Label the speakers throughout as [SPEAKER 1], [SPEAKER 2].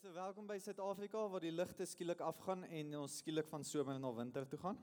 [SPEAKER 1] Luister, welkom by Suid-Afrika waar die ligte skielik afgaan en ons skielik van somer na winter toe gaan.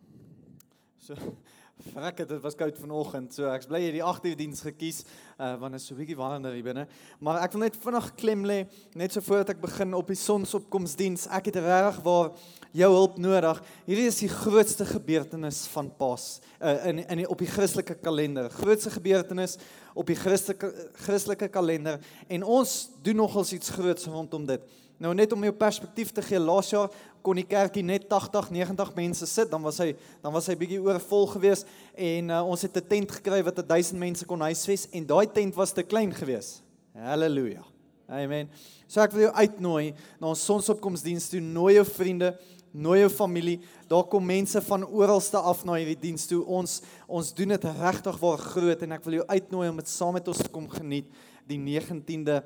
[SPEAKER 1] So frek dit was koud vanoggend. So ek's bly jy die 8 uur diens gekies uh want dit is so bietjie warmer hier binne. Maar ek wil net vinnig klem lê net so voordat ek begin op die sonsopkomsdiens. Ek het regtig waar jou hulp nodig. Hierdie is die grootste gebeurtenis van Pas uh in in die, op die Christelike kalender. Grootste gebeurtenis op die Christelike Christelike kalender en ons doen nogals iets groots rondom dit. Nou net om jou perspektief te gee, laas jaar kon die kerkie net 80, 90 mense sit, dan was hy dan was hy bietjie oorvol geweest en uh, ons het 'n tent gekry wat 1000 mense kon huisves en daai tent was te klein geweest. Halleluja. Amen. So ek wil jou uitnooi na ons sonsopkomsdiens toe, nooi jou vriende, nooi jou familie. Daar kom mense van oralste af na hierdie diens toe. Ons ons doen dit regtig waar groot en ek wil jou uitnooi om dit saam met ons te kom geniet die 19de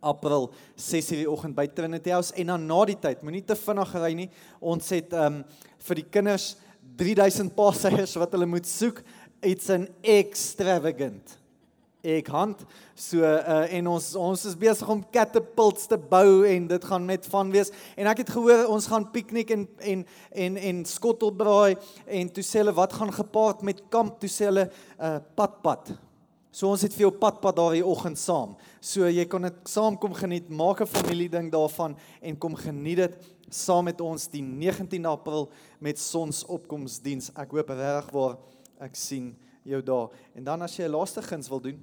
[SPEAKER 1] April 6:00 die oggend by Trinity House en dan na die tyd, moenie te vinnig ry nie. Ons het um vir die kinders 3000 paaseiers wat hulle moet soek. It's an extravagant. Ek hand so uh, en ons ons is besig om catapults te bou en dit gaan net van wees. En ek het gehoor ons gaan piknik en en en en skottelbraai en toe sê hulle wat gaan gepaard met kamp toe sê hulle uh, padpad. So ons het vir jou padpad daardie oggend saam. So jy kan dit saam kom geniet, maak 'n familie ding daarvan en kom geniet dit saam met ons die 19 April met sonsopkomsdiens. Ek hoop regtig waar ek sien jou daar. En dan as jy 'n laaste guns wil doen,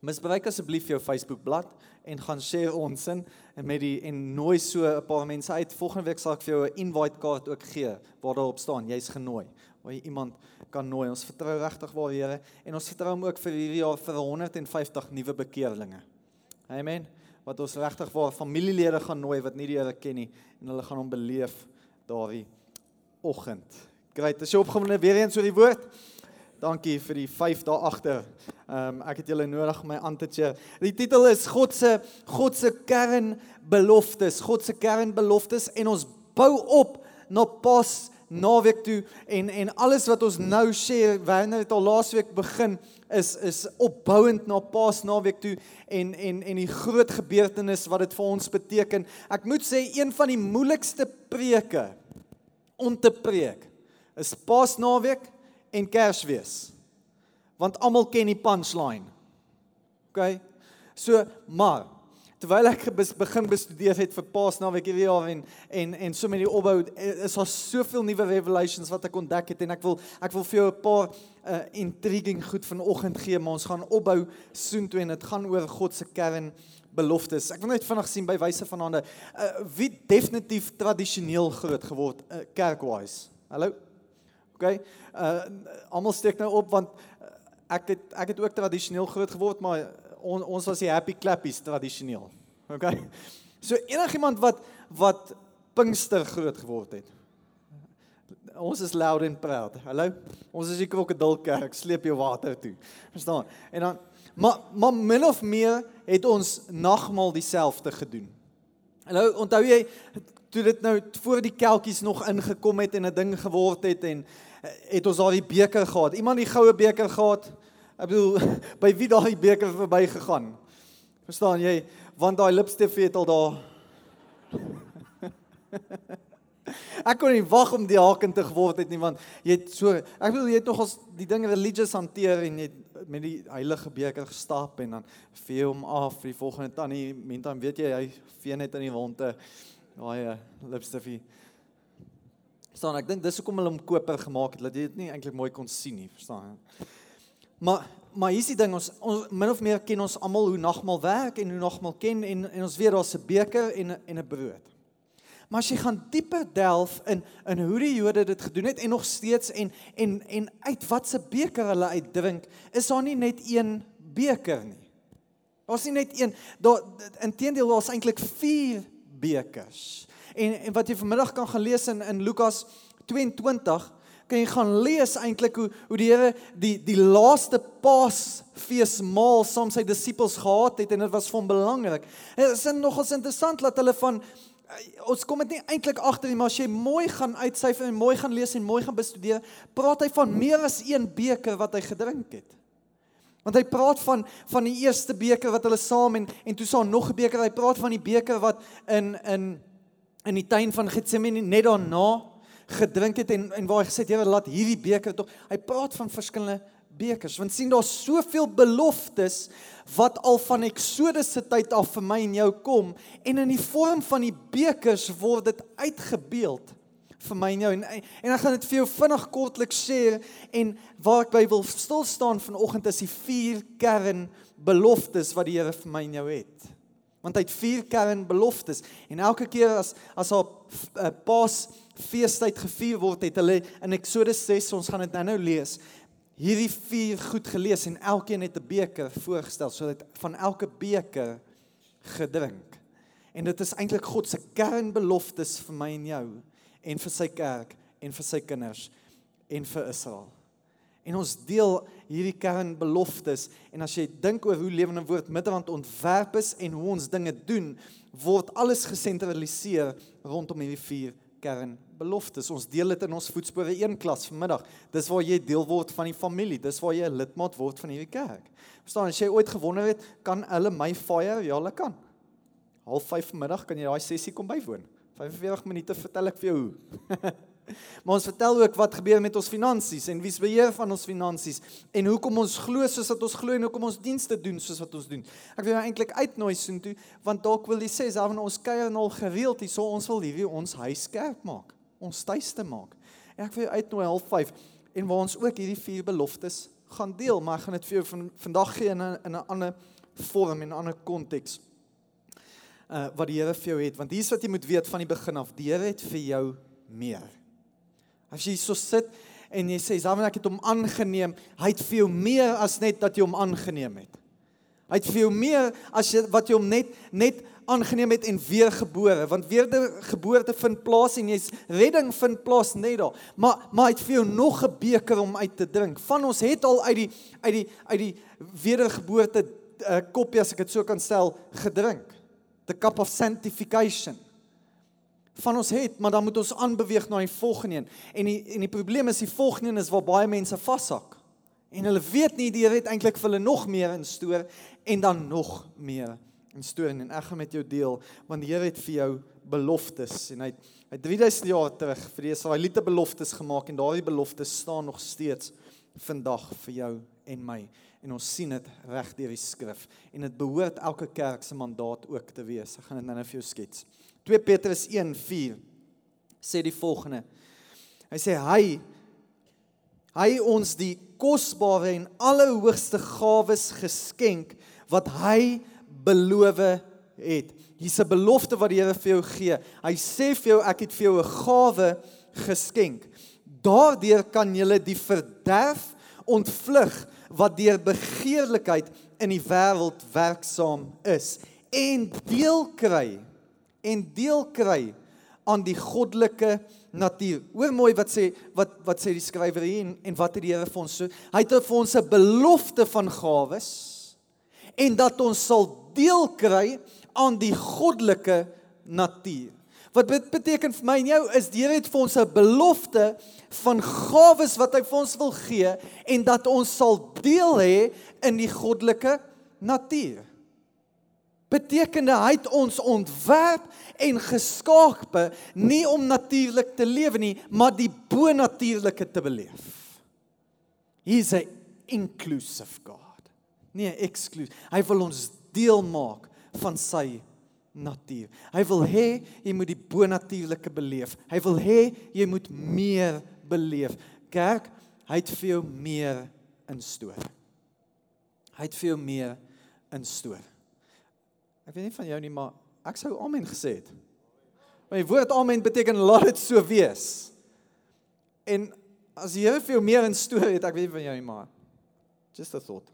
[SPEAKER 1] misbruik asseblief jou Facebook bladsy en gaan share ons in en met die en nooi so 'n paar mense uit. Volgende week sal ek vir jou 'n invite kaart ook gee waar daarop staan jy's genooi. Waar jy iemand kan nooi. Ons vertrou regtig waar Here en ons vertrou hom ook vir hierdie jaar vir 150 nuwe bekeerlinge. Amen. Wat ons regtig waar familielede gaan nooi wat nie die Here ken nie en hulle gaan hom beleef daardie oggend. Great. As jy opgewonde weer eens oor die woord. Dankie vir die 5 dae agter. Ehm um, ek het julle nodig om my aan te cheer. Die titel is God se God se kernbeloftes, God se kernbeloftes en ons bou op na pas naweek toe en en alles wat ons nou share, wanneer dit al laasweek begin is is opbouend na Paas naweek toe en en en die groot gebeurtenis wat dit vir ons beteken. Ek moet sê een van die moeilikste preke om te preek is Paas naweek en Kersfees want almal ken die punchline. OK. So, maar terwyl ek begin bestudeer het vir Paasnaweek hierdie jaar en en en so met die opbou is daar soveel nuwe revelations wat ek ontdek het en ek wil ek wil vir jou 'n paar uh, intriguing goed vanoggend gee, maar ons gaan opbou soontoe en dit gaan oor God se kern beloftes. Ek wil net vinnig sien by wyse van hande uh, wie definitief tradisioneel groot geword uh, kerkwise. Hallo. OK. Uh almal steek nou op want ek het ek het ook tradisioneel groot geword, maar on, ons was die happy clappies tradisioneel. OK. So enigiemand wat wat Pinkster groot geword het. Ons is loud and proud. Hallo. Ons is die krokodilkerk, sleep jou water toe. Verstaan? En dan maar maar min of meer het ons nagmaal dieselfde gedoen. Hallo, onthou jy toe dit nou voor die kelkies nog ingekom het en 'n ding geword het en het ons daai beker gehad. Iemand die goue beker gehad. Ek bedoel by wie daai beker verby gegaan. Verstaan jy? Want daai lipstift het al daar. ek kon nie wag om die haken te geword het nie want jy het so ek bedoel jy het nog as die ding religious hanteer en jy het met die heilige beker gestap en dan vee hom af vir die volgende tannie mentam weet jy hy vee net in die wonde daai uh, lipstifie verstaan ek dink dis hoekom hulle hom koper gemaak het dat jy dit nie eintlik mooi kon sien nie verstaan maar maar hier's die ding ons, ons min of meer ken ons almal hoe nagmaal werk en hoe nagmaal ken en en ons weet daar's 'n beker en en 'n brood. Maar as jy gaan dieper delf in in hoe die Jode dit gedoen het en nog steeds en en en uit watse beker hulle uitdrink is daar nie net een beker nie. Daar's nie net een daar inteendeel daar's eintlik 4 bekers. En en wat jy vanmiddag kan gaan lees in in Lukas 22 kan jy gaan lees eintlik hoe hoe die Here die die laaste Paasfeesmaal saam sy disippels gehad het en dit was van belangrik. Dit is nogals interessant dat hulle van eh, ons kom dit nie eintlik agter nie, maar as jy mooi gaan uitsyfer en mooi gaan lees en mooi gaan bestudeer, praat hy van meer as een beker wat hy gedrink het. Want hy praat van van die eerste beker wat hulle saam en en toe saam nog 'n beker. Hy praat van die beker wat in in in die tuin van Getsemane net daarna gedrink het en en waar hy gesê het Here laat hierdie beker tog. Hy praat van verskillende bekers want sien daar's soveel beloftes wat al van Eksodus se tyd af vir my en jou kom en in die vorm van die bekers word dit uitgebeeld vir my en jou en en ek gaan dit vir jou vinnig kortliks sê en waar ek by wil stil staan vanoggend is die vier kern beloftes wat die Here vir my en jou het. Want hy het vier kern beloftes en elke keer as as haar uh, Paas feestyd gevier word het hulle in Eksodus 6 ons gaan dit nou-nou lees hierdie vier goed gelees en elkeen het 'n beker voorgestel sodat van elke beker gedrink. En dit is eintlik God se kernbeloftes vir my en jou en vir sy kerk en vir sy kinders en vir Israel. En ons deel hierdie kernbeloftes en as jy dink oor hoe lewende woord Midrand ontwerp is en hoe ons dinge doen, word alles gesentraliseer rondom hierdie vier kernbeloftes. Ons deel dit in ons voetspore een klas vanmiddag. Dis waar jy deel word van die familie. Dis waar jy 'n lidmaat word van hierdie kerk. Verstaan, as jy ooit gewonder het, kan hulle my fire? Ja, hulle kan. Half 5 vanmiddag kan jy daai sessie kom bywoon. 45 minute vertel ek vir jou hoe. Maar ons vertel ook wat gebeur met ons finansies en wie's beheer van ons finansies en hoekom ons glo soos wat ons glo en hoekom ons dienste doen soos wat ons doen. Ek wil jou eintlik uitnooi soontoe want dalk wil jy sê nou ons kuier al gereeld hier so ons wil hierdie ons huis kerk maak, ons tuiste maak. En ek wil jou uitnooi half 5 en waar ons ook hierdie vier beloftes gaan deel, maar ek gaan dit vir jou van vandag gee in 'n in 'n ander vorm en 'n ander konteks. Uh wat die Here vir jou het want hier's wat jy moet weet van die begin af. Die Here het vir jou meer. As jy so sit en jy sê, "Samen ek het hom aangeneem." Hy het vir jou meer as net dat jy hom aangeneem het. Hy het vir jou meer as wat jy hom net net aangeneem het en weergebore, want weergeboorte vind plaas en jy's redding vind plaas net daar. Maar maar hy het vir jou nog 'n beker om uit te drink. Van ons het al uit die uit die uit die wedergeboorte uh, koppie as ek dit so kan stel gedrink. The cup of sanctification van ons het, maar dan moet ons aanbeweeg na die volgende een. En die en die probleem is die volgende een is waar baie mense vashak. En hulle weet nie die Here het eintlik vir hulle nog meer instoor en dan nog meer instoor en ek gaan met jou deel want die Here het vir jou beloftes en hy hy 3000 jaar terug vir die Israeliete beloftes gemaak en daardie beloftes staan nog steeds vandag vir jou en my en ons sien dit reg deur die skrif en dit behoort elke kerk se mandaat ook te wees. Ek gaan dit nou net vir jou skets. 2 Petrus 1:4 sê die volgende. Hy sê hy hy ons die kosbare en allerhoogste gawes geskenk wat hy beloof het. Hier's 'n belofte wat die Here vir jou gee. Hy sê vir jou ek het vir jou 'n gawe geskenk. Daardeur kan jy die verderf ontvlug wat deur begeerlikheid in die wêreld werksaam is en deel kry en deel kry aan die goddelike natuur. Hoor mooi wat sê wat wat sê die skrywer hier en, en wat het die Here vir ons so? Hy het vir ons 'n belofte van gawes en dat ons sal deel kry aan die goddelike natuur. Wat dit beteken vir my en jou is die Here het vir ons 'n belofte van gawes wat hy vir ons wil gee en dat ons sal deel hê in die goddelike natuur betekende hy het ons ontwerp en geskape nie om natuurlik te lewe nie, maar die bonatuurlike te beleef. He's a inclusive God. Nie exclusive. Hy wil ons deel maak van sy natuur. Hy wil hê jy moet die bonatuurlike beleef. Hy wil hê jy moet meer beleef. Kerk, hy het vir jou meer instoor. Hy het vir jou meer instoor. Ek weet nie van jou nie, maar ek sou amen gesê het. Maar die woord amen beteken laat dit so wees. En as die Here vir jou meer instoor het, ek weet nie van jou nie, maar just a thought.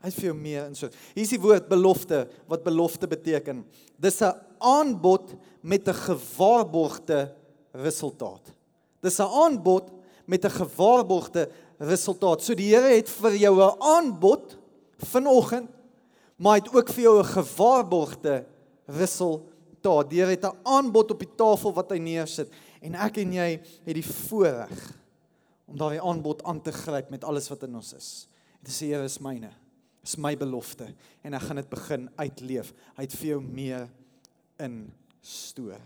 [SPEAKER 1] Hy het vir jou meer instoor. Hier is die woord belofte wat belofte beteken. Dis 'n aanbod met 'n gewaarborgde resultaat. Dis 'n aanbod met 'n gewaarborgde resultaat. So die Here het vir jou 'n aanbod vanoggend maar hy het ook vir jou 'n gewaarborgde resultaat. Deur het 'n aanbod op die tafel wat hy neersit en ek en jy het die voorreg om daardie aanbod aan te gryp met alles wat in ons is. Dis die Here is myne. Dis my belofte en ek gaan dit begin uitleef. Hy het vir jou meer in stoor.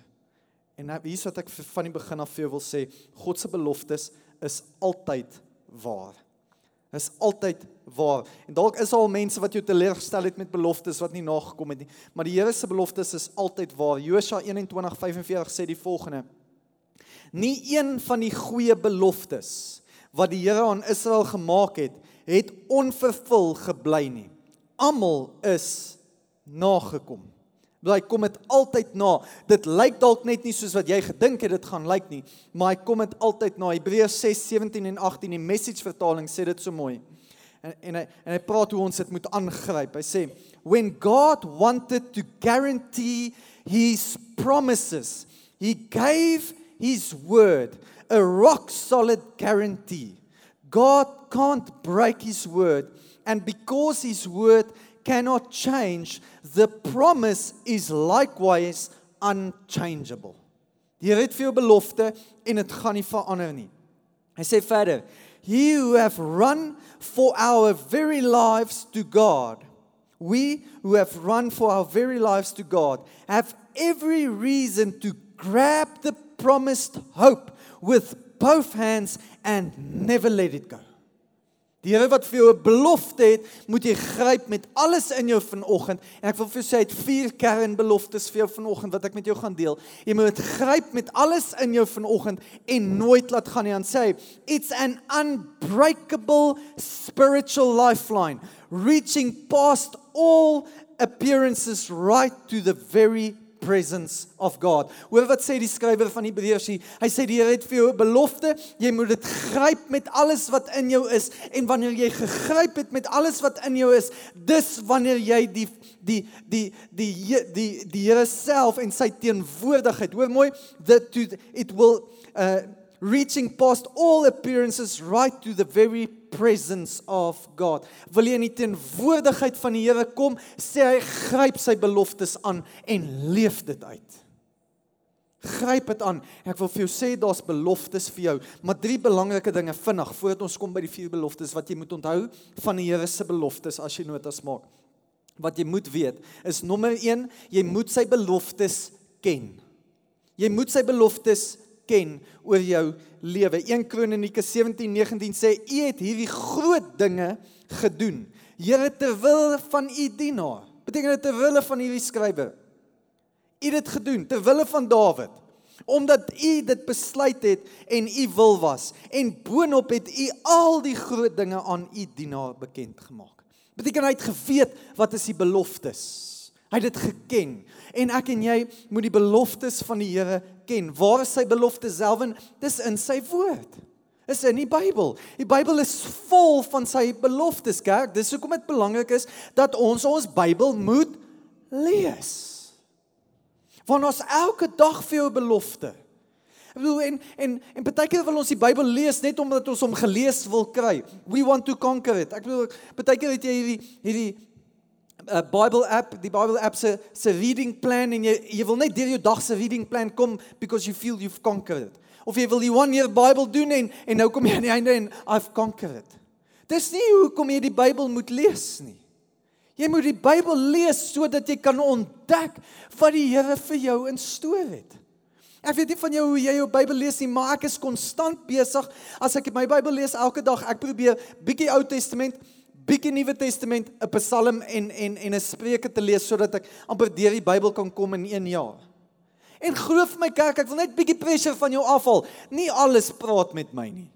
[SPEAKER 1] En nou hier's wat ek van die begin af vir jou wil sê, God se beloftes is altyd waar. Is altyd waar. En dalk is al mense wat jou teleurgestel het met beloftes wat nie nagekom het nie, maar die Here se beloftes is altyd waar. Josua 21:45 sê die volgende: Nie een van die goeie beloftes wat die Here aan Israel gemaak het, het onvervul gebly nie. Almal is nagekom. Bly kom dit altyd na. Dit lyk dalk net nie soos wat jy gedink het dit gaan lyk nie, maar hy kom dit altyd na. Hebreërs 6:17 en 18 die message vertaling sê dit so mooi. En en hy en hy praat hoe ons dit moet aangryp. Hy sê when God wanted to guarantee his promises, he gave his word a rock solid guarantee. God can't break his word and because his word cannot change, the promise is likewise unchangeable. Die Here het vir jou belofte en dit gaan nie verander nie. Hy sê verder, "He who have run for our very lives to God, we who have run for our very lives to God, have every reason to grab the promised hope with both hands and never let it go." Die Here wat vir jou 'n belofte het, moet jy gryp met alles in jou vanoggend. En ek wil vir jou sê hy het vier kernbeloftes vir jou vanoggend wat ek met jou gaan deel. Jy moet gryp met alles in jou vanoggend en nooit laat gaan nie. Dan sê hy, it's an unbreakable spiritual lifeline reaching past all appearances right to the very presence of God. Hoor wat sê die skrywer van Hebreërs hier? Hy sê die Here het vir jou 'n belofte. Jy moet dit gryp met alles wat in jou is en wanneer jy gegryp het met alles wat in jou is, dis wanneer jy die die die die die die, die Here self en sy teenwoordigheid. Hoor mooi, that it will uh reaching past all appearances right to the very presence of God. Wil jy in die teenwoordigheid van die Here kom, sê hy gryp sy beloftes aan en leef dit uit. Gryp dit aan. Ek wil vir jou sê daar's beloftes vir jou, maar drie belangrike dinge vinnig voordat ons kom by die vier beloftes wat jy moet onthou van die Here se beloftes as jy notas maak. Wat jy moet weet is nommer 1, jy moet sy beloftes ken. Jy moet sy beloftes ken oor jou lewe. 1 Kronieke 17:19 sê u het hierdie groot dinge gedoen. Here terwyl van u dienaar. Beteken dit terwyl van hierdie skrywer. U het dit gedoen terwyl van Dawid omdat u dit besluit het en u wil was en boonop het u al die groot dinge aan u dienaar bekend gemaak. Beteken hy het geweet wat is die beloftes. Hy het dit geken en ek en jy moet die beloftes van die Here ken. Waar is sy beloftes self? Dis in sy woord. Is in die Bybel. Die Bybel is vol van sy beloftes, kerk. Dis hoekom dit belangrik is dat ons ons Bybel moet lees. Want ons elke dag vir jou belofte. Ek bedoel en en en partykeer wil ons die Bybel lees net omdat ons hom gelees wil kry. We want to conquer it. Ek bedoel partykeer het jy hierdie hierdie 'n Bible app, die Bible app se se reading plan en jy jy wil net deur jou dag se reading plan kom because you feel you've conquered it. Of jy wil die one year Bible doen en en nou kom jy aan die einde en I've conquered it. Dis nie hoe kom jy die Bybel moet lees nie. Jy moet die Bybel lees sodat jy kan ontdek wat die Here vir jou instoor het. Ek weet nie van jou hoe jy jou Bybel lees nie, maar ek is konstant besig as ek my Bybel lees elke dag. Ek probeer bietjie Ou Testament, bietjie Nuwe Testament, 'n Psalm en en en 'n Spreuke te lees sodat ek amper deur die Bybel kan kom in 1 jaar. En glo vir my kerk, ek wil net bietjie pressure van jou afhaal. Nie alles praat met my nie.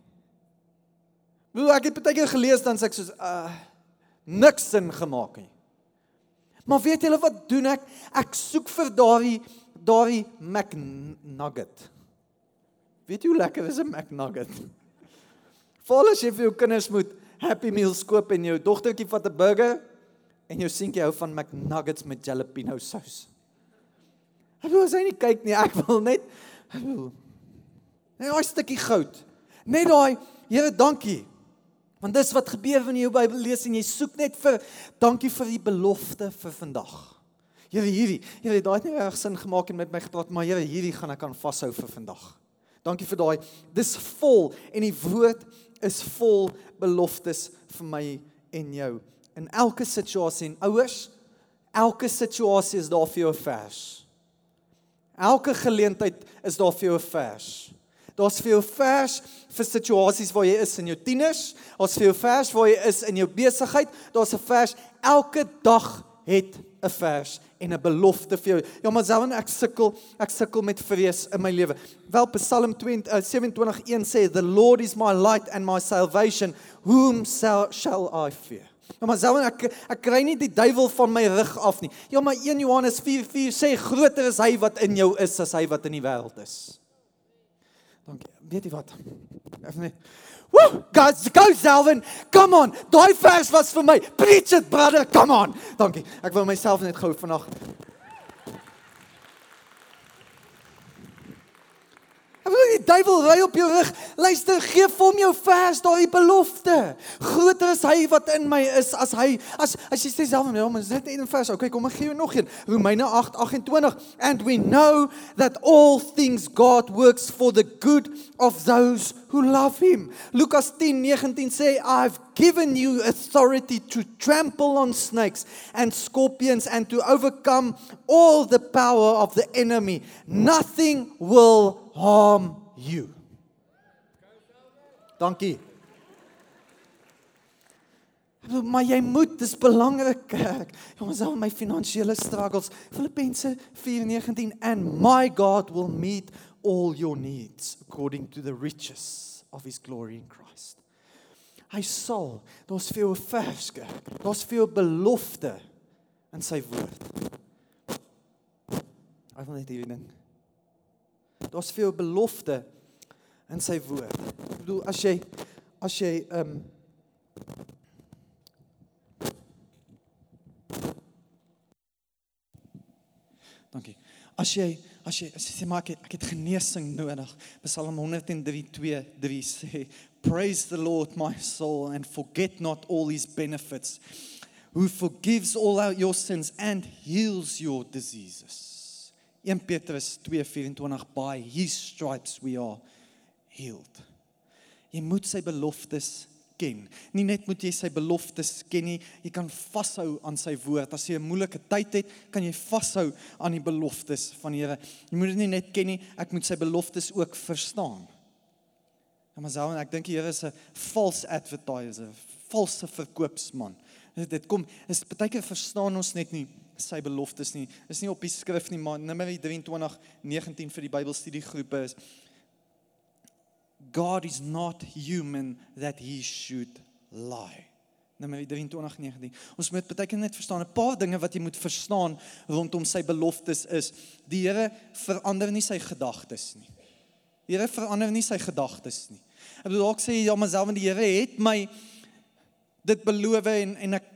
[SPEAKER 1] Hoe ek het baie keer gelees dan sê ek soos uh niks sin gemaak nie. Maar weet julle wat doen ek? Ek soek vir daardie daardie McNugget. Weet jy hoe lekker is 'n McNugget? Val as jy vir jou kinders moet Happy Meals koop en jou dogtertjie vat 'n burger en jou seentjie hou van McNuggets met jalapeno sous. Ek wil sy nie kyk nie, ek wil net ek wil net 'n stukkie goud. Net daai, Here, dankie. Want dis wat gebeur wanneer jy jou Bybel lees en jy soek net vir dankie vir die belofte vir vandag. Here hierdie, Here, daai het nie reg sin gemaak en met my gepraat, maar Here, hierdie gaan ek aan vashou vir vandag. Dankie vir daai. Dis vol en die woord is vol beloftes vir my en jou. In elke situasie en ouers, elke situasie is daar vir jou 'n vers. Elke geleentheid is daar vir jou 'n vers. Daar's vir jou vers vir situasies waar jy is in jou tieners, daar's vir jou vers waar jy is in jou besigheid, daar's 'n vers elke dag het 'n vers en 'n belofte vir jou. Ja, maar selfs ek sukkel, ek sukkel met vrees in my lewe. Wel Psalm 20 uh, 27:1 sê the Lord is my light and my salvation, whom shall, I fear? Ja, maar selfs ek ek kry nie die duiwel van my rug af nie. Ja, maar 1 Johannes 4:4 sê groter is hy wat in jou is as hy wat in die wêreld is. Dankie. Weet jy wat? Ek net Woo! Guys, go Selwyn. Come on. Daai vers was vir my. Preach it, brother. Come on. Dankie. Ek wil myself net gou vanaand die duiwel ry op jou rug. Luister, gee vir hom jou vers, daai belofte. Groter is hy wat in my is as hy as as jy sê self, ja, maar dit net een vers. Okay, kom ek gee jou nog een. Romeine 8:28 and we know that all things God works for the good of those who love him. Lukas 10:19 sê I've given you authority to trample on snakes and scorpions and to overcome all the power of the enemy. Nothing will harm you. Dankie. Maar jy moet, dis belangrik kerk. Al my finansiële struggles. Filippense 4:19 and my God will meet all your needs according to the riches of his glory in Christ. Hy sal, daar's veel vers kerk. Daar's veel belofte in sy woord. Ek wil net hierdie ding daar's veel belofte in sy woord. Ek bedoel as jy as jy ehm um, Dankie. As jy as jy as jy sê maar ek het, ek het genesing nodig. Psalm 103:2 sê praise the Lord my soul and forget not all his benefits who forgives all your sins and heals your diseases. 1 Petrus 2:24 by his stripes we are healed. Jy moet sy beloftes ken. Nie net moet jy sy beloftes ken nie, jy kan vashou aan sy woord. As jy 'n moeilike tyd het, kan jy vashou aan die beloftes van die Here. Jy moet dit nie net ken nie, ek moet sy beloftes ook verstaan. Ja, maar selfs ek dink die Here is 'n false advertiser, valse verkoopsman. Dit kom is baie keer verstaan ons net nie sy beloftes nie. Is nie op die skrif nie, maar Numeri 23:19 vir die Bybelstudiegroepe is God is not human that he should lie. Numeri 23:19. Ons moet baie keer net verstaan 'n paar dinge wat jy moet verstaan rondom sy beloftes is die Here verander nie sy gedagtes nie. Die Here verander nie sy gedagtes nie. Ek bedoel ook sê ja, maar selfs die Here het my dit beloof en en ek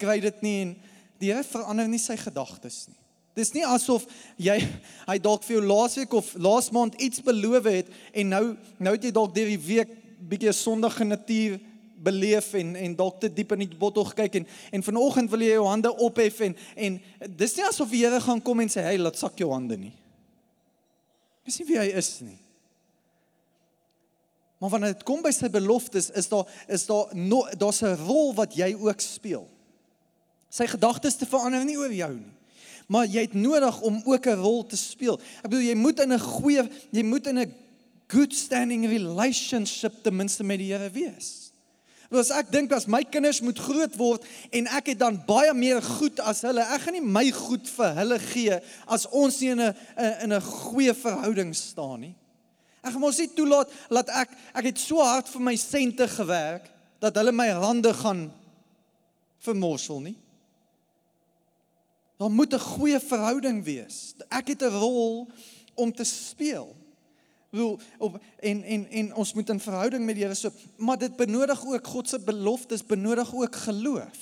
[SPEAKER 1] kry dit nie en die Here verander nie sy gedagtes nie. Dis nie asof jy hy dalk vir jou laasweek of laas maand iets beloof het en nou nou het jy dalk deur die week bietjie 'n sondige natuur beleef en en dalk te diep in die bottel gekyk en en vanoggend wil jy jou hande ophef en en dis nie asof die Here gaan kom en sê hey laat sak jou hande nie. Dis nie wie hy is nie. Maar wanneer dit kom by sy beloftes is daar is daar no, daar's 'n rol wat jy ook speel sy gedagtes te verander nie oor jou nie. Maar jy het nodig om ook 'n rol te speel. Ek bedoel jy moet in 'n goeie jy moet in 'n good standing relationship ten minste met die Here wees. Want as ek dink as my kinders moet groot word en ek het dan baie meer goed as hulle, ek gaan nie my goed vir hulle gee as ons nie in 'n in 'n goeie verhouding staan nie. Ek gaan mos nie toelaat dat ek ek het so hard vir my sente gewerk dat hulle my rande gaan vermorsel nie. Daar moet 'n goeie verhouding wees. Ek het 'n rol om te speel. Wil op en en en ons moet in verhouding met die Here so, maar dit benodig ook God se beloftes, benodig ook geloof.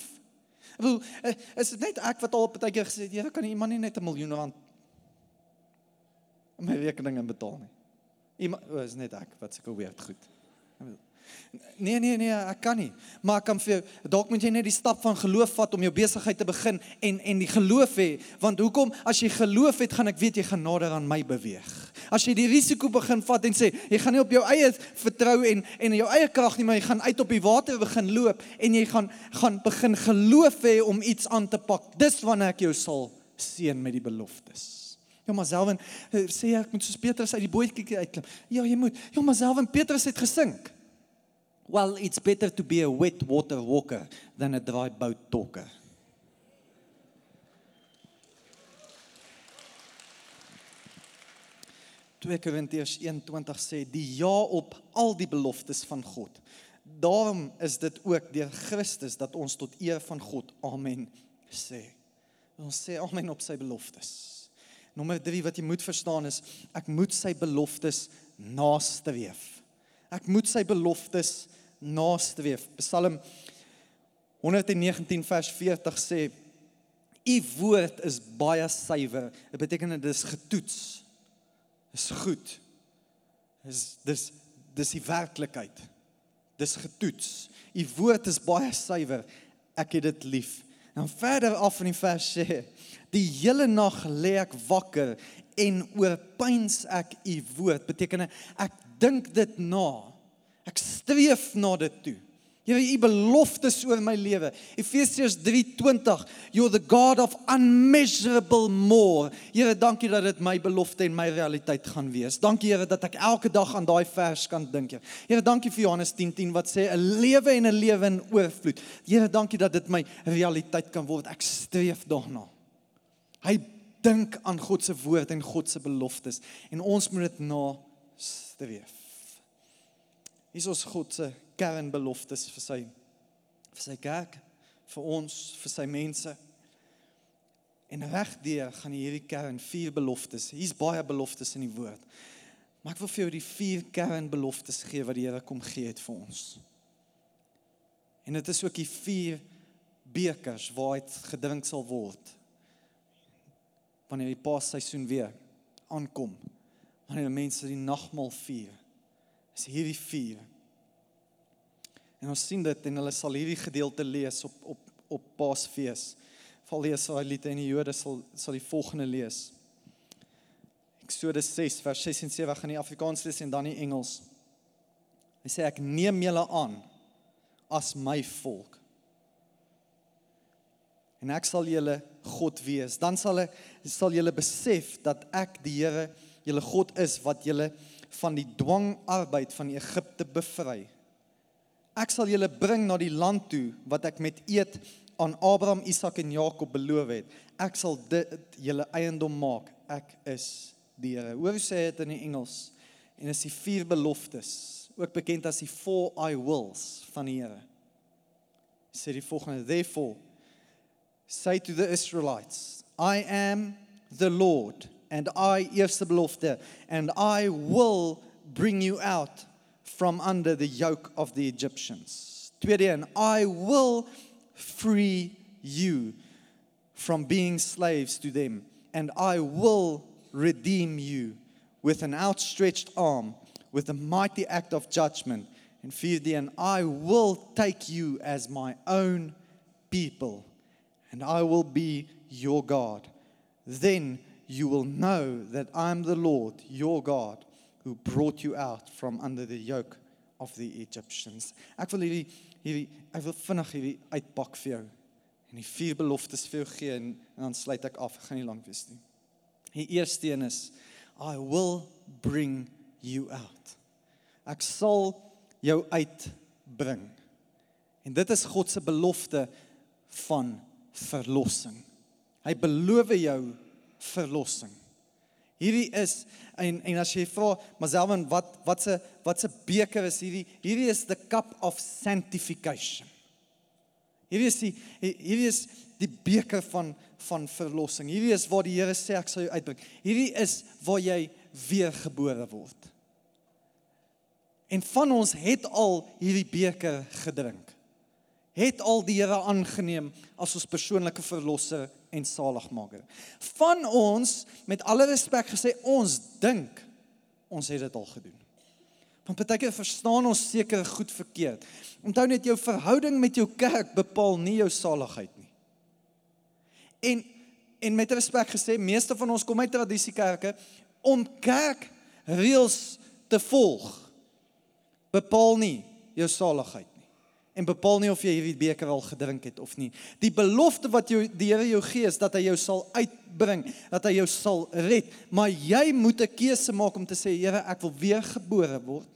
[SPEAKER 1] Wil eh, is dit net ek wat al baie keer gesê het, Here kan iemand nie net 'n miljoen rand om my rekeninge betaal nie. Iemand oh, is net ek wat seker weer goed.
[SPEAKER 2] Nee nee nee, ek kan nie. Maar ek kan vir jou dalk moet jy net die stap van geloof vat om jou besigheid te begin en en die geloof hê, want hoekom as jy geloof het, gaan ek weet jy gaan nader aan my beweeg. As jy die risiko begin vat en sê jy gaan nie op jou eie vertrou en en jou eie krag nie, maar jy gaan uit op die water begin loop en jy gaan gaan begin geloof hê om iets aan te pak. Dis wanneer ek jou sal seën met die beloftes. Ja maar Selwyn sê ek moet soos Petrus uit die bootjie uitklim. Ja, jy moet. Ja maar Selwyn Petrus het gesink. Well, it's better to be a wet water walker than a dry boat talker. Twee Korintiërs 1:20 sê die ja op al die beloftes van God. Daarom is dit ook deur Christus dat ons tot eer van God amen sê. Ons sê amen op sy beloftes. Nommer 3 wat jy moet verstaan is ek moet sy beloftes nastreef. Ek moet sy beloftes nastreef. Psalm 119 vers 40 sê U woord is baie suiwer. Dit beteken dit is getoets. Is goed. Is dis dis die werklikheid. Dis getoets. U woord is baie suiwer. Ek het dit lief. Dan verder af in die vers sê Die hele nag lê ek wakker en oorpyns ek u woord. Beteken ek dink dit na. Ek streef na dit toe. Here, u beloftes oor my lewe. Efesiërs 3:20, you're the God of unmeasurable more. Here, dankie dat dit my belofte en my realiteit gaan wees. Dankie Here dat ek elke dag aan daai vers kan dink. Here dankie vir Johannes 10:10 10, wat sê 'n lewe en 'n lewe in oorvloed. Here, dankie dat dit my realiteit kan word. Ek streef daarna. Hy dink aan God se woord en God se beloftes en ons moet dit na streef. Hier is ons God se kernbeloftes vir sy vir sy kerk, vir ons, vir sy mense. En regdeur gaan hierdie kern vier beloftes. Hier's baie beloftes in die woord. Maar ek wil vir jou die vier kernbeloftes gee wat die Here kom gee het vir ons. En dit is ook die vier bekers waar dit gedrink sal word. Wanneer die Paasseisoen weer aankom, wanneer mense die nagmaal vier is hierdie vier. En ons sien dit en hulle sal hierdie gedeelte lees op op op Paasfees. Val die Israeliete en die Jode sal sal die volgende lees. Eksodus 6 vers 6 en 7 gaan in Afrikaans lees en dan in Engels. Hy sê ek neem julle aan as my volk. En ek sal julle God wees. Dan sal ek sal julle besef dat ek die Here, julle God is wat julle van die dwangarbeid van Egipte bevry. Ek sal julle bring na die land toe wat ek met eed aan Abraham, Isak en Jakob beloof het. Ek sal dit julle eiendom maak. Ek is die Here. Hoor hoe sê dit in die Engels? En is die vier beloftes, ook bekend as die four I wills van die Here. Sê die volgende: Therefore say to the Israelites, I am the Lord and I eerste belofte and I will bring you out from under the yoke of the Egyptians. Tweede een I will free you from being slaves to them and I will redeem you with an outstretched arm with a mighty act of judgment and vierde een I will take you as my own people and I will be your God. Then you will know that I'm the Lord, your God, who brought you out from under the yoke of the Egyptians. Ek wil hierdie hierdie ek wil vinnig hierdie uitpak vir jou en die vier beloftes vir jou gee en, en dan sluit ek af. Ek gaan nie lank wees nie. Die eerste een is I will bring you out. Ek sal jou uitbring. En dit is God se belofte van verlossing. Hy beloof jou verlossing. Hierdie is en en as jy vra, maar Selwyn, wat wat se wat se beker is hierdie? Hierdie is the cup of sanctification. Hierdie is die hierdie is die beker van van verlossing. Hierdie is waar die Here sê ek sal jou uitbring. Hierdie is waar jy weergebore word. En van ons het al hierdie beker gedrink. Het al die Here aangeneem as ons persoonlike verlosser en saligmaker. Van ons met alle respek gesê ons dink ons het dit al gedoen. Want baie keer verstaan ons seker goed verkeerd. Onthou net jou verhouding met jou kerk bepaal nie jou saligheid nie. En en met respek gesê, meeste van ons kom uit tradisiekerke om kerk reëls te volg bepaal nie jou saligheid en bepaal nie of jy hierdie beker al gedrink het of nie. Die belofte wat jou die Here jou gee is dat hy jou sal uitbring, dat hy jou sal red, maar jy moet 'n keuse maak om te sê Here, ek wil weer gebore word.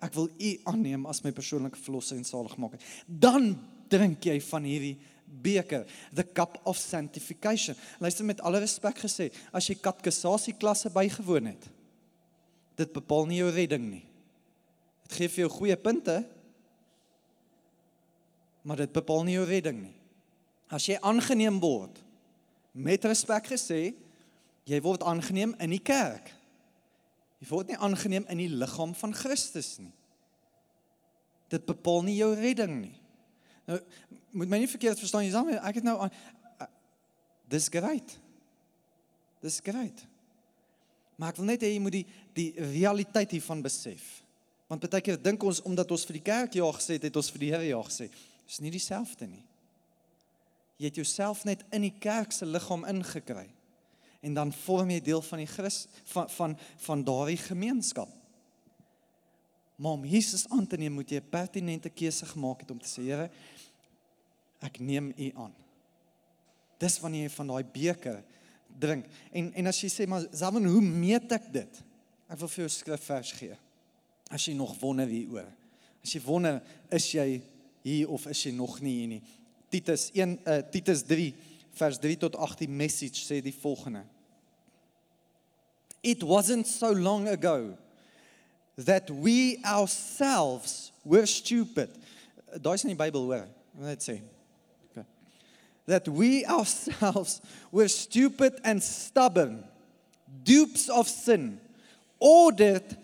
[SPEAKER 2] Ek wil U aanneem as my persoonlike verlosser en saligmaker. Dan drink jy van hierdie beker, the cup of sanctification. Luister met alle respek gesê, as jy katekisasie klasse bygewoon het, dit bepaal nie jou redding nie. Dit gee vir jou goeie punte, maar dit bepaal nie jou redding nie. As jy aangeneem word, met respek gesê, jy word aangeneem in die kerk. Jy word nie aangeneem in die liggaam van Christus nie. Dit bepaal nie jou redding nie. Nou moet my nie verkeerd verstaan jy sê ek het nou aan dis great. Dis great. Maar ek wil net hê jy moet die die realiteit hiervan besef. Want baie keer dink ons omdat ons vir die kerk ja gesê het, het ons vir die Here ja gesê. Dis nie dieselfde nie. Jy het jouself net in die kerk se liggaam ingekry en dan vorm jy deel van die Christ van van van daardie gemeenskap. Maar om Jesus aan te neem, moet jy 'n pertinente keuse gemaak het om te sê, Here, ek neem U aan. Dis wanneer jy van daai beker drink. En en as jy sê, maar Zaman, hoe meet ek dit? Ek wil vir jou 'n skrifvers gee. As jy nog wonder hieroor. As jy wonder, is jy hier of is jy nog nie hier nie? Titus 1 uh, Titus 3 vers 3 tot 8 die message sê die volgende. It wasn't so long ago that we ourselves were stupid. Daai's in die Bybel hoor. Net sê. Okay. That we ourselves were stupid and stubborn, dupes of sin, ordered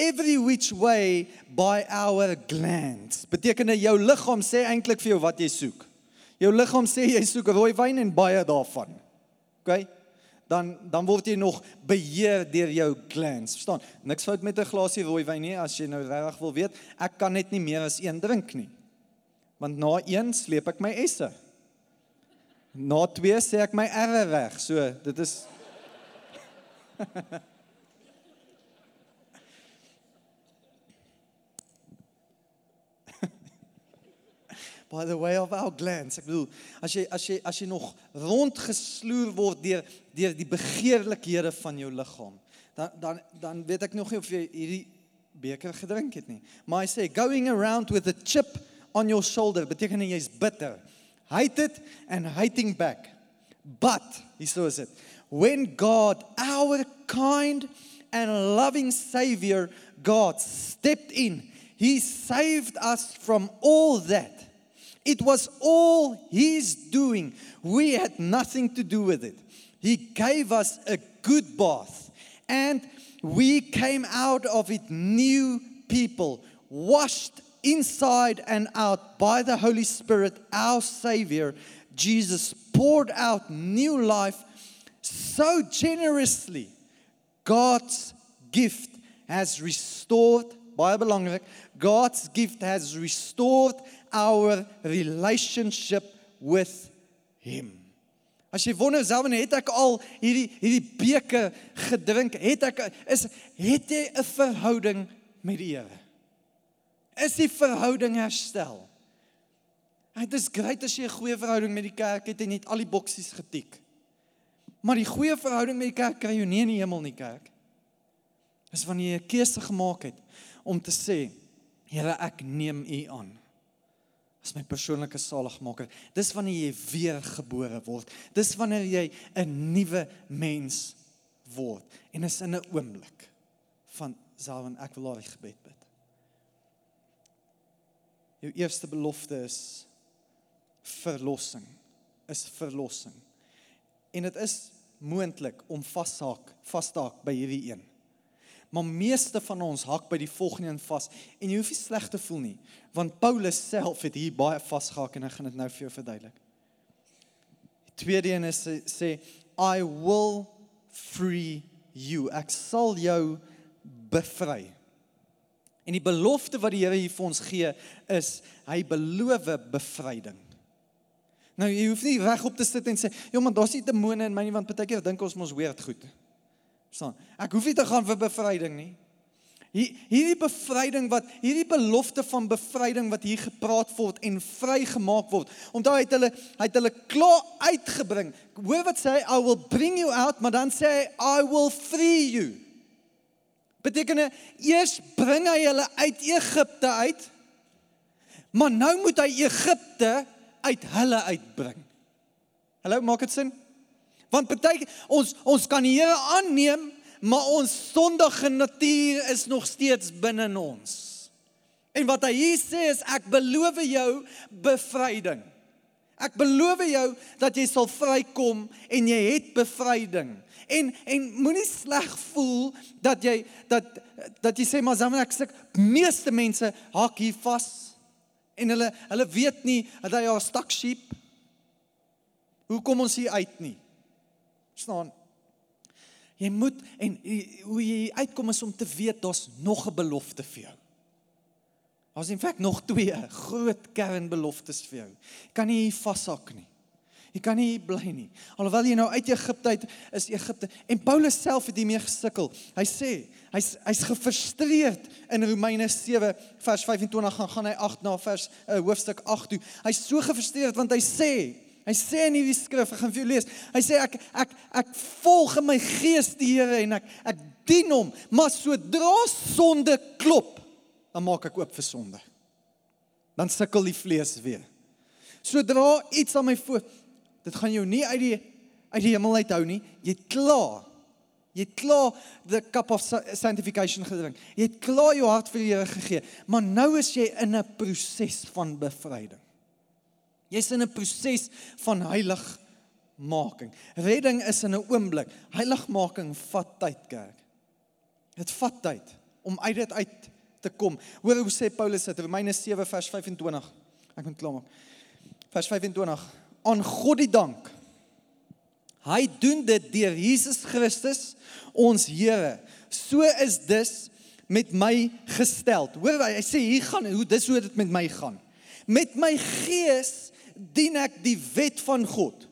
[SPEAKER 2] every which way by our glands. Beteken jou liggaam sê eintlik vir jou wat jy soek. Jou liggaam sê jy soek rooi wyn en baie daarvan. OK? Dan dan word jy nog beheer deur jou glands. Verstaan? Niks fout met 'n glasie rooi wyn nie as jy nou regtig wil weet. Ek kan net nie meer as een drink nie. Want na een sleep ek my esse. Na twee sê ek my erre reg. So, dit is by the way of our glands. Ek bedoel, as jy as jy as jy nog rondgesloer word deur deur die begeerlikhede van jou liggaam, dan dan dan weet ek nog nie of jy hierdie beker gedrink het nie. Maar hy sê going around with a chip on your shoulder beteken jy's bitter. Hate it and hating back. But, so is it. When God, our kind and loving savior God stepped in, he saved us from all that It was all His doing. We had nothing to do with it. He gave us a good bath, and we came out of it new people, washed inside and out by the Holy Spirit, our Savior. Jesus poured out new life so generously. God's gift has restored, baie belangrik, God's gift has restored our relationship with him. As jy wonder self en het ek al hierdie hierdie beker gedrink, het ek is het jy 'n verhouding met die Here? Is die verhouding herstel? Dit is grait as jy 'n goeie verhouding met die kerk het en het al die boksies getik. Maar die goeie verhouding met die kerk kry jy nie in die hemel nie, kerk. Dis wanneer jy 'n keuse gemaak het om te sê, Here, ek neem U aan as my persoonlike saligmaker. Dis wanneer jy weer gebore word. Dis wanneer jy 'n nuwe mens word. En is in 'n oomblik van Salwan ek wil daai gebed bid. Jou eerste belofte is verlossing. Is verlossing. En dit is moontlik om vashaak, vasstaak by hierdie een. Maar meeste van ons hak by die volgende een vas en jy hoef nie sleg te voel nie, want Paulus self het hier baie vasgehak en ek gaan dit nou vir jou verduidelik. Die tweede een is sê I will free you. Ek sal jou bevry. En die belofte wat die Here hier vir ons gee is hy beloof bevryding. Nou jy hoef nie regop te sit en sê, "Ja, maar daar's nie demone in my nie want partykeer dink ons mos weird goed." Verstaan? Ek hoef nie te gaan vir bevryding nie. Hier hierdie bevryding wat hierdie belofte van bevryding wat hier gepraat word en vrygemaak word. Onthou hy het hulle hy het hulle klaar uitgebring. Hoor wat sê hy I will bring you out, maar dan sê hy I will free you. Beteken eers bring hy hulle uit Egipte uit. Maar nou moet hy Egipte uit hulle uitbring. Hallo, maak dit sin? Want party ons ons kan die Here aanneem maar ons sondige natuur is nog steeds binne in ons. En wat hy hier sê is ek beloof jou bevryding. Ek beloof jou dat jy sal vrykom en jy het bevryding. En en moenie sleg voel dat jy dat dat jy sê maar dan ek sê meeste mense hak hier vas en hulle hulle weet nie dat hy 'n stak sheep. Hoe kom ons hier uit nie? Staan Jy moet en hoe jy uitkom is om te weet daar's nog 'n belofte vir jou. Daar's in feite nog twee groot kernbeloftes vir jou. Jy kan nie hier vashak nie. Jy kan nie bly nie. Alhoewel jy nou uit Egipte uit is Egipte en Paulus self het hiermee gesukkel. Hy sê hy's hy's gefrustreerd in Romeine 7 vers 25 gaan gaan hy 8 na vers uh, hoofstuk 8 toe. Hy's so gefrustreerd want hy sê Hy sê in hierdie skrif, ek gaan vir jou lees. Hy sê ek ek ek volg in my gees die Here en ek ek dien hom, maar sodra sonde klop, dan maak ek oop vir sonde. Dan sukkel die vlees weer. Sodra iets aan my voet, dit gaan jou nie uit die uit die hemel uit hou nie. Jy klaar. Jy klaar the cup of sanctification gedrink. Jy het klaar jou hart vir die Here gegee, maar nou is jy in 'n proses van bevryding. Jy's in 'n proses van heiligmaking. Redding is in 'n oomblik. Heiligmaking vat tyd, kerk. Dit vat tyd om uit dit uit te kom. Hoor hoe sê Paulus dit Romeine 7 vers 25. Ek moet klaar maak. Vers 25. Aan God die dank. Hy doen dit deur Jesus Christus, ons Here. So is dus met my gestel. Hoor hy sê hier gaan hoe dis hoe dit met my gaan. Met my gees dien ek die wet van God.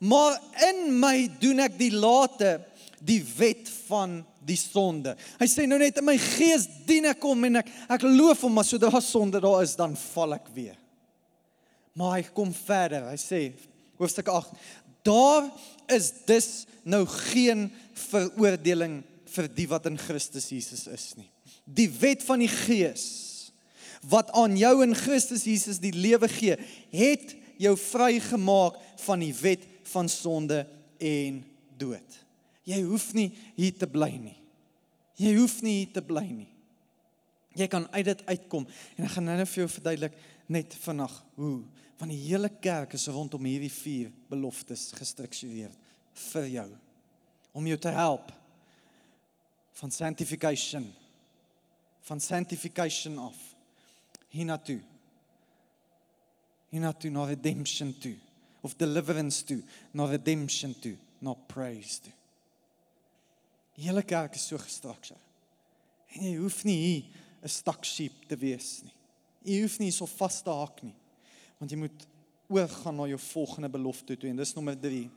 [SPEAKER 2] Maar in my doen ek die late die wet van die sonde. Hy sê nou net in my gees dien ek hom en ek ek loof hom maar sodra sonde daar is dan val ek weer. Maar hy kom verder. Hy sê hoofstuk 8 daar is dus nou geen veroordeling vir die wat in Christus Jesus is nie. Die wet van die gees wat aan jou in Christus Jesus die lewe gee, het jou vrygemaak van die wet van sonde en dood. Jy hoef nie hier te bly nie. Jy hoef nie hier te bly nie. Jy kan uit dit uitkom en ek gaan nou net vir jou verduidelik net vanaand hoe van die hele kerk is rondom hierdie vier beloftes gestruktureer vir jou om jou te help van sanctification van sanctification af hiernatoe hiernatoe na redemption toe of deliverance toe na redemption toe na praise toe. Die hele kerk is so gestruktureer. En jy hoef nie hier 'n stak sheep te wees nie. Jy hoef nie so vas te hak nie. Want jy moet oorgaan na jou volgende belofte toe en dis nommer 3.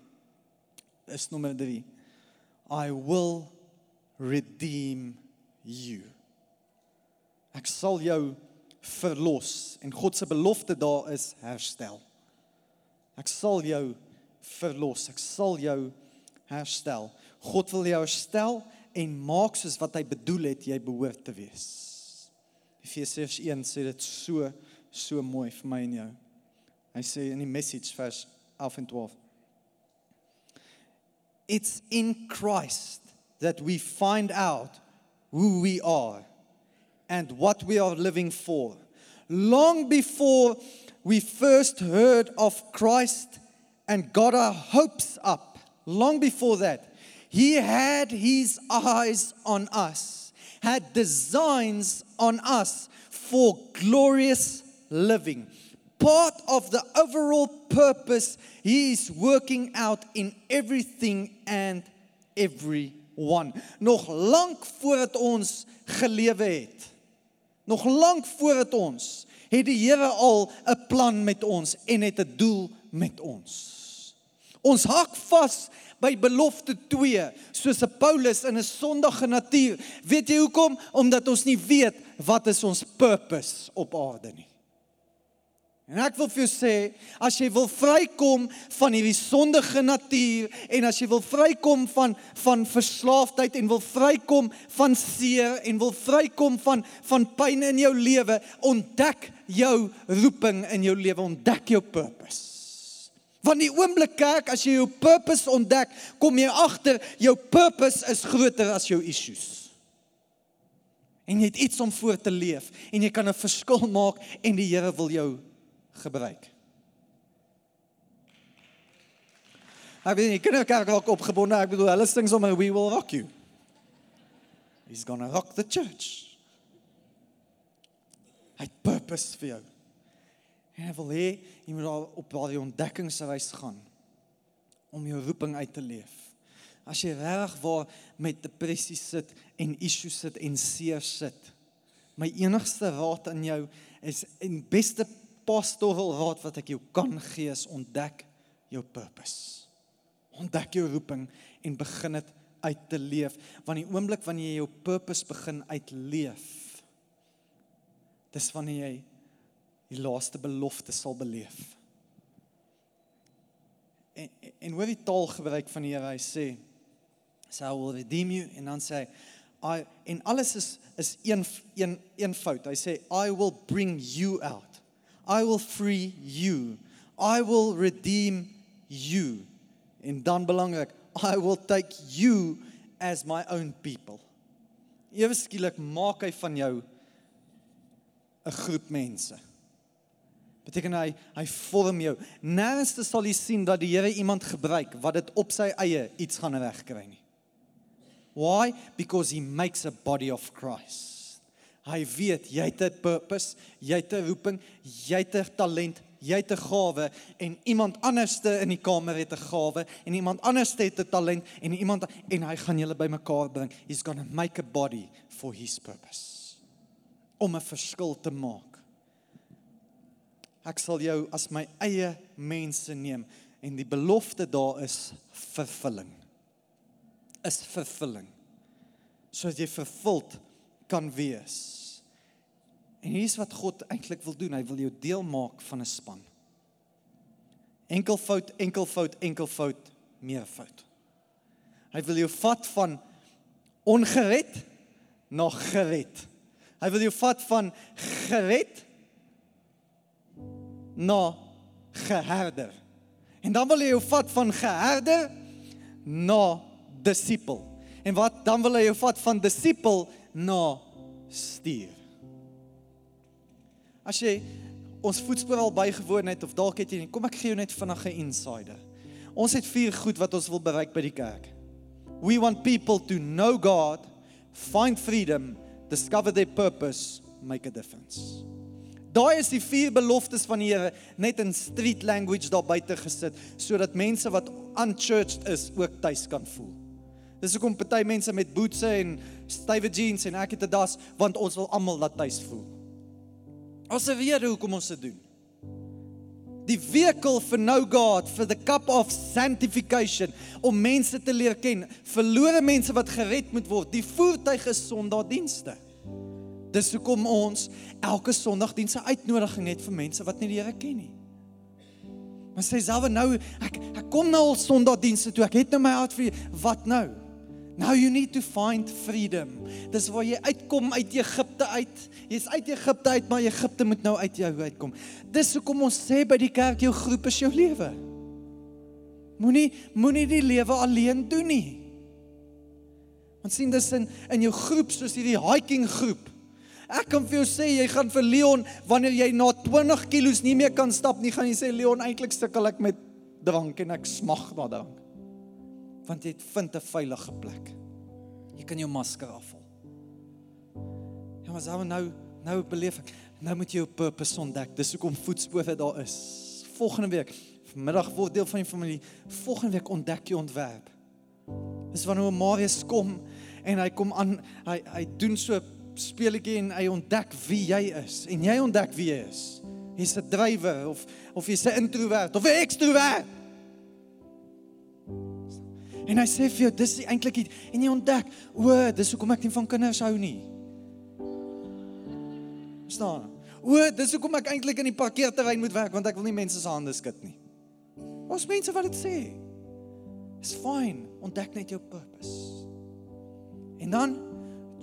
[SPEAKER 2] Is nommer 3. I will redeem you. Ek sal jou verlos en God se belofte daar is herstel. Ek sal jou verlos. Ek sal jou herstel. God wil jou herstel en maak soos wat hy bedoel het jy behoort te wees. Efesiërs 1 sê dit so so mooi vir my en jou. Hy sê in die message vers 11 en 12. It's in Christ that we find out who we are and what we are living for. Long before we first heard of Christ and got our hopes up, long before that, He had His eyes on us, had designs on us for glorious living. Part of the overall purpose He is working out in everything and everyone. Nog lank voordat ons gelewe het Nog lank voordat ons het die Here al 'n plan met ons en het 'n doel met ons. Ons hak vas by belofte 2 soos 'n Paulus in 'n sondige natuur. Weet jy hoekom? Omdat ons nie weet wat is ons purpose op aarde nie. En ek wil vir jou sê, as jy wil vrykom van hierdie sondige natuur en as jy wil vrykom van van verslaafdheid en wil vrykom van seer en wil vrykom van van pyn in jou lewe, ontdek jou roeping in jou lewe, ontdek jou purpose. Want die oomblik kerk as jy jou purpose ontdek, kom jy agter jou purpose is groter as jou issues. En jy het iets om voor te leef en jy kan 'n verskil maak en die Here wil jou gebruik. Ek weet nie, kinderkerk raak opgebonde. Ek bedoel, hulle sing sommer we will rock you. He's going to rock the church. Hy het purpose vir jou. En hy wil hê jy moet daar op daardie ontdekkingsreis gaan om jou roeping uit te leef. As jy reg waar met depressie sit en issues sit en seer sit, my enigste raad aan jou is en beste pastoral raad wat ek jou kan gee is ontdek jou purpose. Ontdek jou roeping en begin dit uit te leef want die oomblik wanneer jy jou purpose begin uitleef dis wanneer jy die laaste belofte sal beleef. En en hoe die taal gebruik van die Here hy sê so I will redeem you en dan sê I en alles is is een een een fout. Hy sê I will bring you out. I will free you. I will redeem you. En dan belangrik, I will take you as my own people. Ewe skielik maak hy van jou 'n groep mense. Beteken hy hy vorm jou. Nêrens sal jy sien dat die Here iemand gebruik wat dit op sy eie iets gaan regkry nie. Why? Because he makes a body of Christ. Hy weet jy het 'n purpose, jy het 'n roeping, jy het 'n talent, jy het 'n gawe en iemand anderste in die kamer het 'n gawe en iemand anderste het 'n talent en iemand en hy gaan julle bymekaar bring. He's going to make a body for his purpose. Om 'n verskil te maak. Ek sal jou as my eie mense neem en die belofte daar is vervulling. Is vervulling. Soos jy vervuld kan wees. En hier's wat God eintlik wil doen. Hy wil jou deel maak van 'n span. Enkelvoud, enkelvoud, enkelvoud, meervoud. Hy wil jou vat van ongered na gered. Hy wil jou vat van gered na geherder. En dan wil hy jou vat van geherder na disipel. En wat dan wil hy jou vat van disipel na stuur. As jy ons voetspoor al bygewoon het of dalk het jy nie, kom ek gee jou net vinnig 'n insider. Ons het vier goed wat ons wil bereik by die kerk. We want people to know God, find freedom, discover their purpose, make a difference. Daai is die vier beloftes van die Here net in street language daar buite gesit sodat mense wat unchurched is ook tuis kan voel. Dis hoekom party mense met bootse en stywe jeans en ek het 'n das want ons wil almal laat tuis voel. Ons se weer hoekom ons dit doen. Die vehicle for no God for the cup of sanctification om mense te leer ken, verlore mense wat gered moet word. Die voertuig is Sondagdienste. Dis hoekom ons elke Sondagdiense uitnodiging het vir mense wat nie die Here ken nie. Maar sê self nou ek ek kom nou al Sondagdienste toe. Ek het nou my hart vir wat nou? Now you need to find freedom. Dis waar jy uitkom uit Egipte uit. Jy's uit Egipte uit, maar Egipte moet nou uit jou uitkom. Dis hoekom ons sê by die kerk jou groep is jou lewe. Moenie moenie die lewe alleen doen nie. Want sien dis in in jou groep soos hierdie hiking groep. Ek kan vir jou sê jy gaan vir Leon wanneer jy na 20 kg nie meer kan stap nie, gaan jy sê Leon eintlik sukkel ek met drank en ek smag na drank want jy vind 'n veilige plek. Jy kan jou masker afval. Ja, maar sou nou nou beleef ek, nou moet jy jou purpose ontdek. Dis hoekom voetspore daar is. Volgende week, vanmiddag word deel van die familie. Volgende week ontdek jy ontwerp. Dis wanneer Marius kom en hy kom aan, hy hy doen so speletjie en hy ontdek wie jy is en jy ontdek wie jy is. Jy's 'n drywer of of jy's 'n introwert of 'n ekstrowert. En hy sê vir jou dis eintlik en jy ontdek, o, dis hoekom ek nie van kinders hou nie. Verstaan? O, dis hoekom ek eintlik in die parkeerterrein moet werk want ek wil nie mense se hande skud nie. Ons mense wat dit sê. Is fyn, ontdek net jou purpose. En dan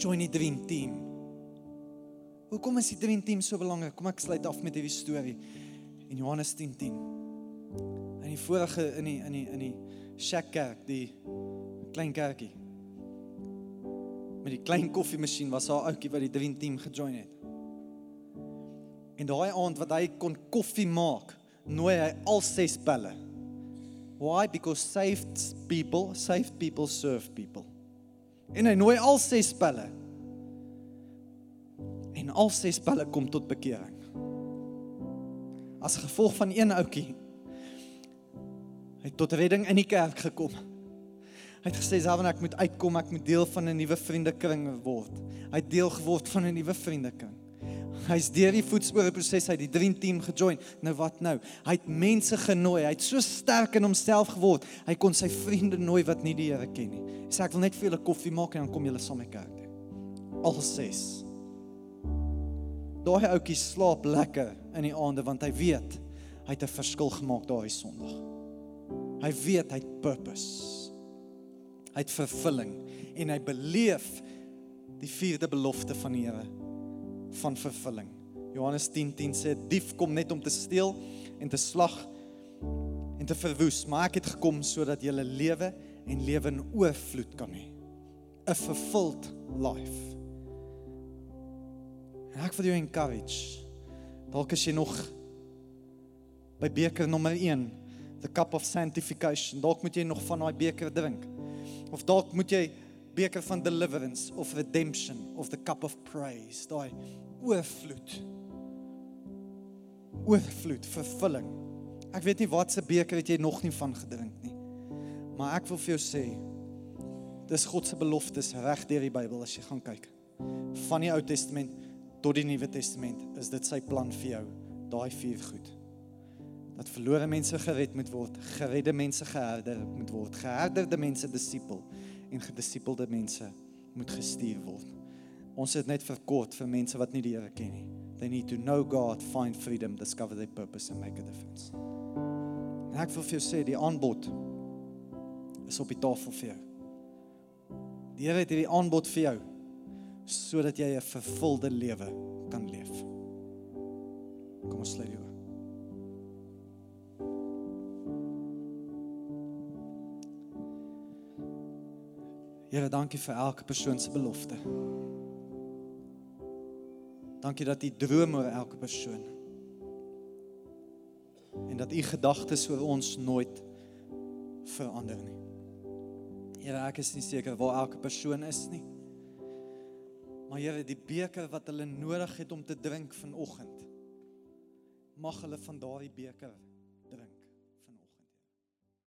[SPEAKER 2] join die dream team. Hoekom is die dream team so belangrik? Kom ek sluit af met hierdie storie in Johannes 10:10. 10. In die vorige in die in die in die shack kerk, die klein kerkie. Met die klein koffiemasjien was daar 'n ouetjie wat die dream team gejoin het. En daai aand wat hy kon koffie maak, nooi hy al ses pelle. Why? Because saved people, saved people serve people. En hy nooi al ses pelle. En al ses pelle kom tot bekering. As gevolg van een ouetjie hy het tot redding in die kerk gekom. Hy het gesê selfs ek moet uitkom, ek moet deel van 'n nuwe vriendekring word. Hy het deel geword van 'n nuwe vriendekring. Hy's deur die voetspore proses uit die dream team gejoin. Nou wat nou? Hy het mense genooi. Hy het so sterk in homself geword. Hy kon sy vriende nooi wat nie die Here ken nie. Hy sê ek wil net vir julle koffie maak en dan kom julle saam met kerk toe. Al ses. Daai ouetjie slaap lekker in die aande want hy weet hy het 'n verskil gemaak daai Sondag. Hy weet hy het purpose. Hy het vervulling en hy beleef die vierde belofte van die Here van vervulling. Johannes 10:10 10 sê dief kom net om te steel en te slag en te verwoes, maar ek het gekom sodat jy lewe en lewe in oorvloed kan hê. 'n Fulfilled life. En ek wil jou encourage. Dalk as jy nog by beker nommer 1, the cup of sanctification, dalk moet jy nog van daai beker drink. Of dalk moet jy beker van deliverance of redemption of the cup of praise, daai oorvloed. Oorvloed, vervulling. Ek weet nie wat se beker het jy nog nie van gedrink nie. Maar ek wil vir jou sê dis God se beloftes reg deur die Bybel as jy gaan kyk. Van die Ou Testament tot die Nuwe Testament is dit sy plan vir jou, daai vier goed. Dat verlore mense gered moet word, geredde mense geherder moet word, geherderde mense disipel en gedisipelde mense moet gestuur word. Ons het net verkort vir mense wat nie die Here ken nie. They need to know God, find freedom, discover their purpose and make a difference. En ek wil vir jou sê die aanbod is op die tafel vir jou. Die Here het hierdie aanbod vir jou sodat jy 'n vervulde lewe kan leef. Kom ons sluit hier. Here, dankie vir elke persoon se belofte. Dankie dat U droom oor elke persoon. En dat U gedagtes oor ons nooit verander nie. Here, ek is nie seker waar elke persoon is nie. Maar Here, die beker wat hulle nodig het om te drink vanoggend, mag hulle van daardie beker